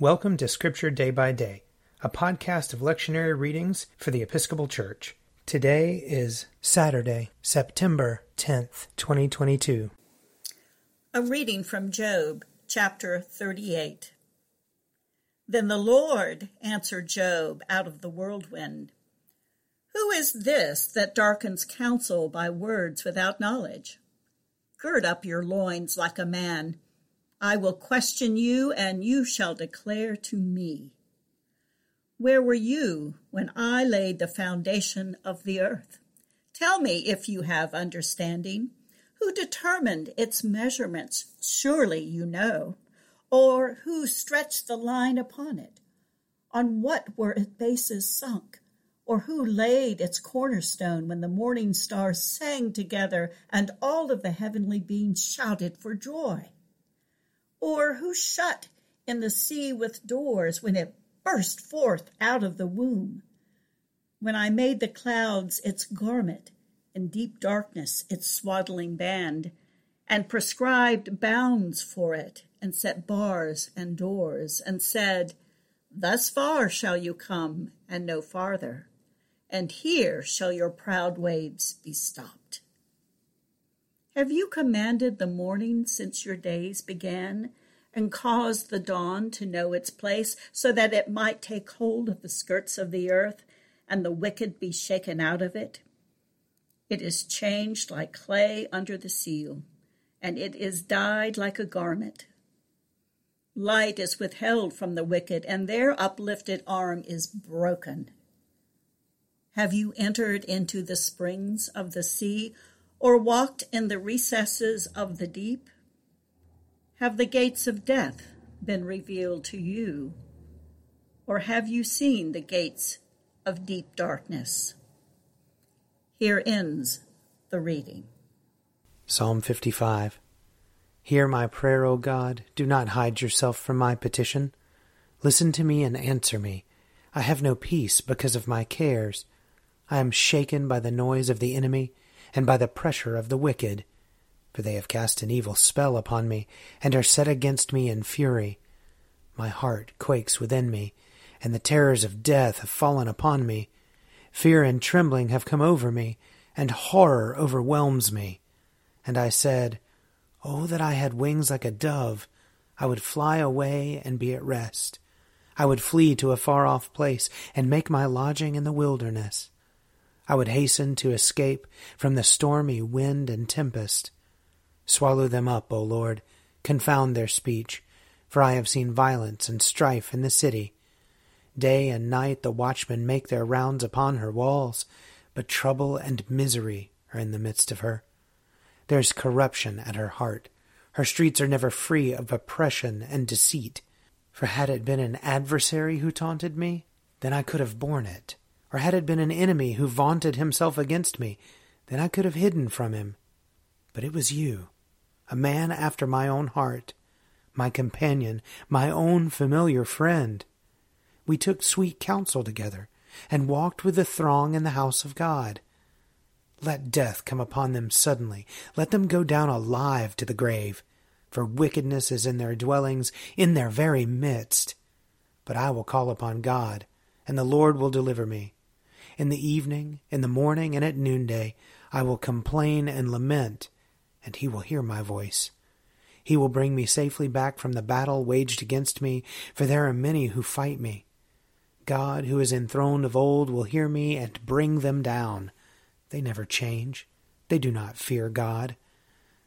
Welcome to Scripture Day by Day, a podcast of lectionary readings for the Episcopal Church. Today is Saturday, September 10th, 2022. A reading from Job, chapter 38. Then the Lord answered Job out of the whirlwind Who is this that darkens counsel by words without knowledge? Gird up your loins like a man I will question you, and you shall declare to me. Where were you when I laid the foundation of the earth? Tell me if you have understanding. Who determined its measurements? Surely you know. Or who stretched the line upon it? On what were its bases sunk? Or who laid its cornerstone when the morning stars sang together and all of the heavenly beings shouted for joy? Or who shut in the sea with doors when it burst forth out of the womb? When I made the clouds its garment, and deep darkness its swaddling band, and prescribed bounds for it, and set bars and doors, and said, Thus far shall you come, and no farther, and here shall your proud waves be stopped. Have you commanded the morning since your days began, and caused the dawn to know its place, so that it might take hold of the skirts of the earth, and the wicked be shaken out of it? It is changed like clay under the seal, and it is dyed like a garment. Light is withheld from the wicked, and their uplifted arm is broken. Have you entered into the springs of the sea, or walked in the recesses of the deep? Have the gates of death been revealed to you? Or have you seen the gates of deep darkness? Here ends the reading. Psalm 55 Hear my prayer, O God. Do not hide yourself from my petition. Listen to me and answer me. I have no peace because of my cares. I am shaken by the noise of the enemy and by the pressure of the wicked. For they have cast an evil spell upon me, and are set against me in fury. My heart quakes within me, and the terrors of death have fallen upon me. Fear and trembling have come over me, and horror overwhelms me. And I said, Oh, that I had wings like a dove! I would fly away and be at rest. I would flee to a far off place and make my lodging in the wilderness. I would hasten to escape from the stormy wind and tempest. Swallow them up, O Lord, confound their speech, for I have seen violence and strife in the city. Day and night the watchmen make their rounds upon her walls, but trouble and misery are in the midst of her. There is corruption at her heart. Her streets are never free of oppression and deceit. For had it been an adversary who taunted me, then I could have borne it. Or had it been an enemy who vaunted himself against me, then I could have hidden from him. But it was you, a man after my own heart, my companion, my own familiar friend. We took sweet counsel together, and walked with the throng in the house of God. Let death come upon them suddenly. Let them go down alive to the grave. For wickedness is in their dwellings, in their very midst. But I will call upon God, and the Lord will deliver me. In the evening, in the morning, and at noonday, I will complain and lament, and he will hear my voice. He will bring me safely back from the battle waged against me, for there are many who fight me. God, who is enthroned of old, will hear me and bring them down. They never change. They do not fear God.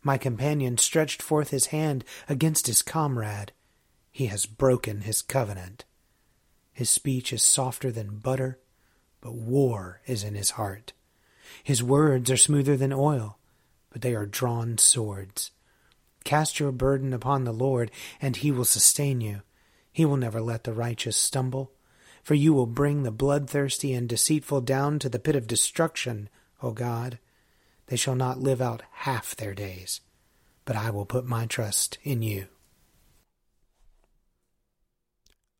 My companion stretched forth his hand against his comrade. He has broken his covenant. His speech is softer than butter but war is in his heart. His words are smoother than oil, but they are drawn swords. Cast your burden upon the Lord, and he will sustain you. He will never let the righteous stumble. For you will bring the bloodthirsty and deceitful down to the pit of destruction, O God. They shall not live out half their days, but I will put my trust in you.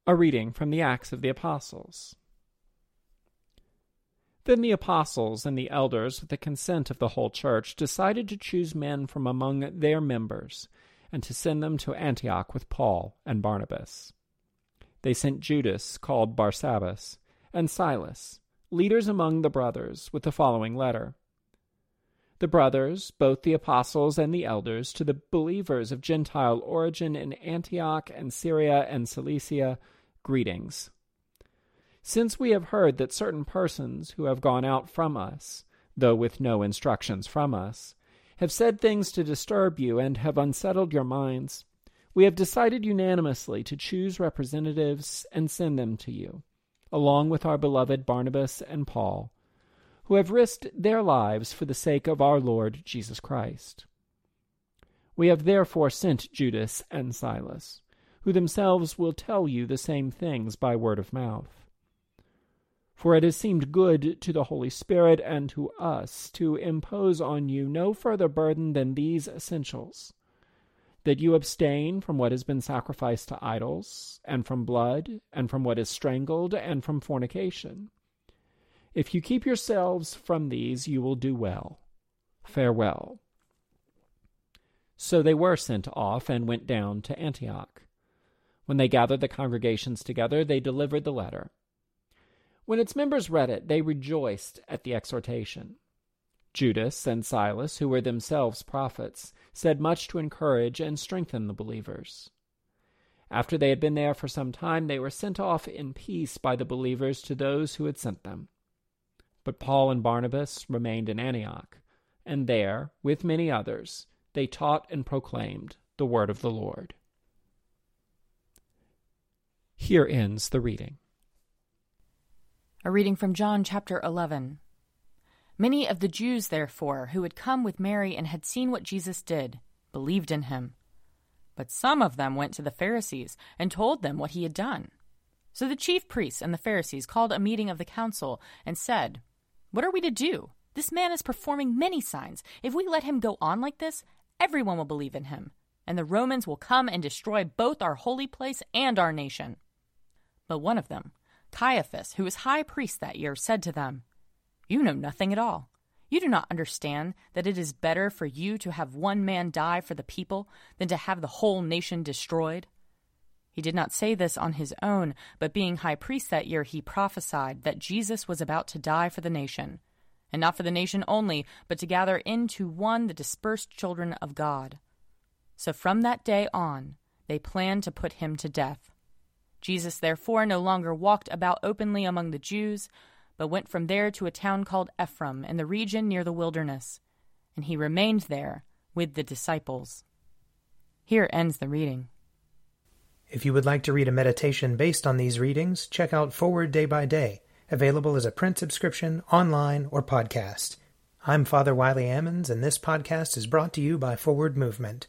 A reading from the Acts of the Apostles. Then the apostles and the elders, with the consent of the whole church, decided to choose men from among their members, and to send them to Antioch with Paul and Barnabas. they sent Judas, called Barsabbas, and Silas, leaders among the brothers, with the following letter The brothers, both the apostles and the elders, to the believers of Gentile origin in Antioch and Syria and Cilicia, greetings. Since we have heard that certain persons who have gone out from us, though with no instructions from us, have said things to disturb you and have unsettled your minds, we have decided unanimously to choose representatives and send them to you, along with our beloved Barnabas and Paul, who have risked their lives for the sake of our Lord Jesus Christ. We have therefore sent Judas and Silas, who themselves will tell you the same things by word of mouth. For it has seemed good to the Holy Spirit and to us to impose on you no further burden than these essentials that you abstain from what has been sacrificed to idols, and from blood, and from what is strangled, and from fornication. If you keep yourselves from these, you will do well. Farewell. So they were sent off and went down to Antioch. When they gathered the congregations together, they delivered the letter. When its members read it, they rejoiced at the exhortation. Judas and Silas, who were themselves prophets, said much to encourage and strengthen the believers. After they had been there for some time, they were sent off in peace by the believers to those who had sent them. But Paul and Barnabas remained in Antioch, and there, with many others, they taught and proclaimed the word of the Lord. Here ends the reading. A reading from John chapter 11. Many of the Jews, therefore, who had come with Mary and had seen what Jesus did, believed in him. But some of them went to the Pharisees and told them what he had done. So the chief priests and the Pharisees called a meeting of the council and said, What are we to do? This man is performing many signs. If we let him go on like this, everyone will believe in him, and the Romans will come and destroy both our holy place and our nation. But one of them, Caiaphas, who was high priest that year, said to them, you know nothing at all. You do not understand that it is better for you to have one man die for the people than to have the whole nation destroyed. He did not say this on his own, but being high priest that year, he prophesied that Jesus was about to die for the nation, and not for the nation only, but to gather into one the dispersed children of God. So from that day on, they planned to put him to death. Jesus therefore no longer walked about openly among the Jews but went from there to a town called Ephraim in the region near the wilderness, and he remained there with the disciples. Here ends the reading. If you would like to read a meditation based on these readings, check out Forward Day by Day, available as a print subscription, online, or podcast. I'm Father Wiley Ammons, and this podcast is brought to you by Forward Movement.